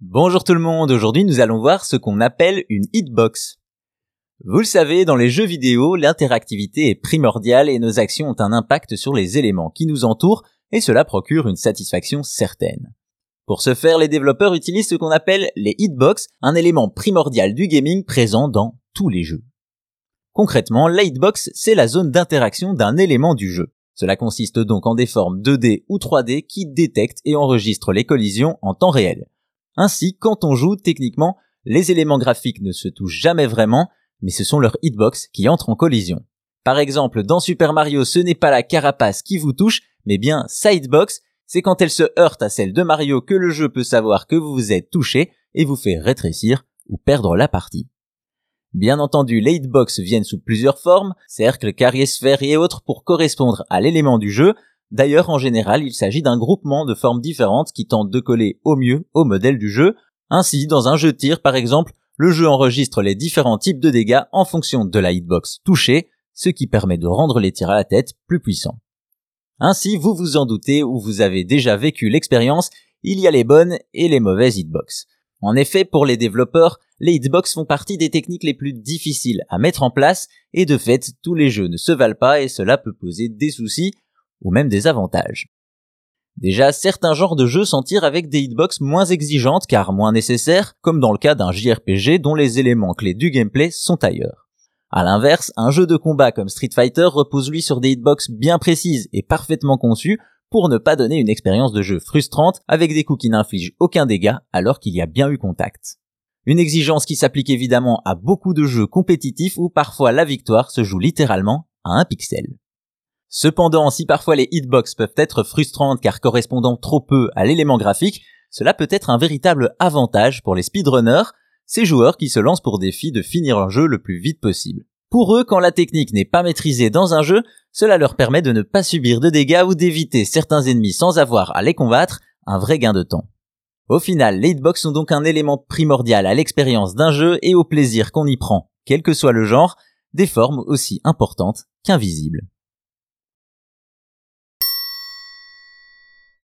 Bonjour tout le monde, aujourd'hui nous allons voir ce qu'on appelle une hitbox. Vous le savez, dans les jeux vidéo, l'interactivité est primordiale et nos actions ont un impact sur les éléments qui nous entourent et cela procure une satisfaction certaine. Pour ce faire, les développeurs utilisent ce qu'on appelle les hitbox, un élément primordial du gaming présent dans tous les jeux. Concrètement, la hitbox, c'est la zone d'interaction d'un élément du jeu. Cela consiste donc en des formes 2D ou 3D qui détectent et enregistrent les collisions en temps réel. Ainsi, quand on joue, techniquement, les éléments graphiques ne se touchent jamais vraiment, mais ce sont leurs hitbox qui entrent en collision. Par exemple, dans Super Mario, ce n'est pas la carapace qui vous touche, mais bien sa hitbox, c'est quand elle se heurte à celle de Mario que le jeu peut savoir que vous vous êtes touché et vous fait rétrécir ou perdre la partie. Bien entendu, les hitbox viennent sous plusieurs formes, cercles, carrés, sphères et autres pour correspondre à l'élément du jeu, D'ailleurs, en général, il s'agit d'un groupement de formes différentes qui tentent de coller au mieux au modèle du jeu. Ainsi, dans un jeu de tir, par exemple, le jeu enregistre les différents types de dégâts en fonction de la hitbox touchée, ce qui permet de rendre les tirs à la tête plus puissants. Ainsi, vous vous en doutez ou vous avez déjà vécu l'expérience, il y a les bonnes et les mauvaises hitbox. En effet, pour les développeurs, les hitbox font partie des techniques les plus difficiles à mettre en place et de fait, tous les jeux ne se valent pas et cela peut poser des soucis ou même des avantages. Déjà, certains genres de jeux s'en tirent avec des hitbox moins exigeantes car moins nécessaires, comme dans le cas d'un JRPG dont les éléments clés du gameplay sont ailleurs. À l'inverse, un jeu de combat comme Street Fighter repose lui sur des hitbox bien précises et parfaitement conçues pour ne pas donner une expérience de jeu frustrante avec des coups qui n'infligent aucun dégât alors qu'il y a bien eu contact. Une exigence qui s'applique évidemment à beaucoup de jeux compétitifs où parfois la victoire se joue littéralement à un pixel. Cependant, si parfois les hitbox peuvent être frustrantes car correspondant trop peu à l'élément graphique, cela peut être un véritable avantage pour les speedrunners, ces joueurs qui se lancent pour défi de finir un jeu le plus vite possible. Pour eux, quand la technique n'est pas maîtrisée dans un jeu, cela leur permet de ne pas subir de dégâts ou d'éviter certains ennemis sans avoir à les combattre, un vrai gain de temps. Au final, les hitbox sont donc un élément primordial à l'expérience d'un jeu et au plaisir qu'on y prend, quel que soit le genre, des formes aussi importantes qu'invisibles.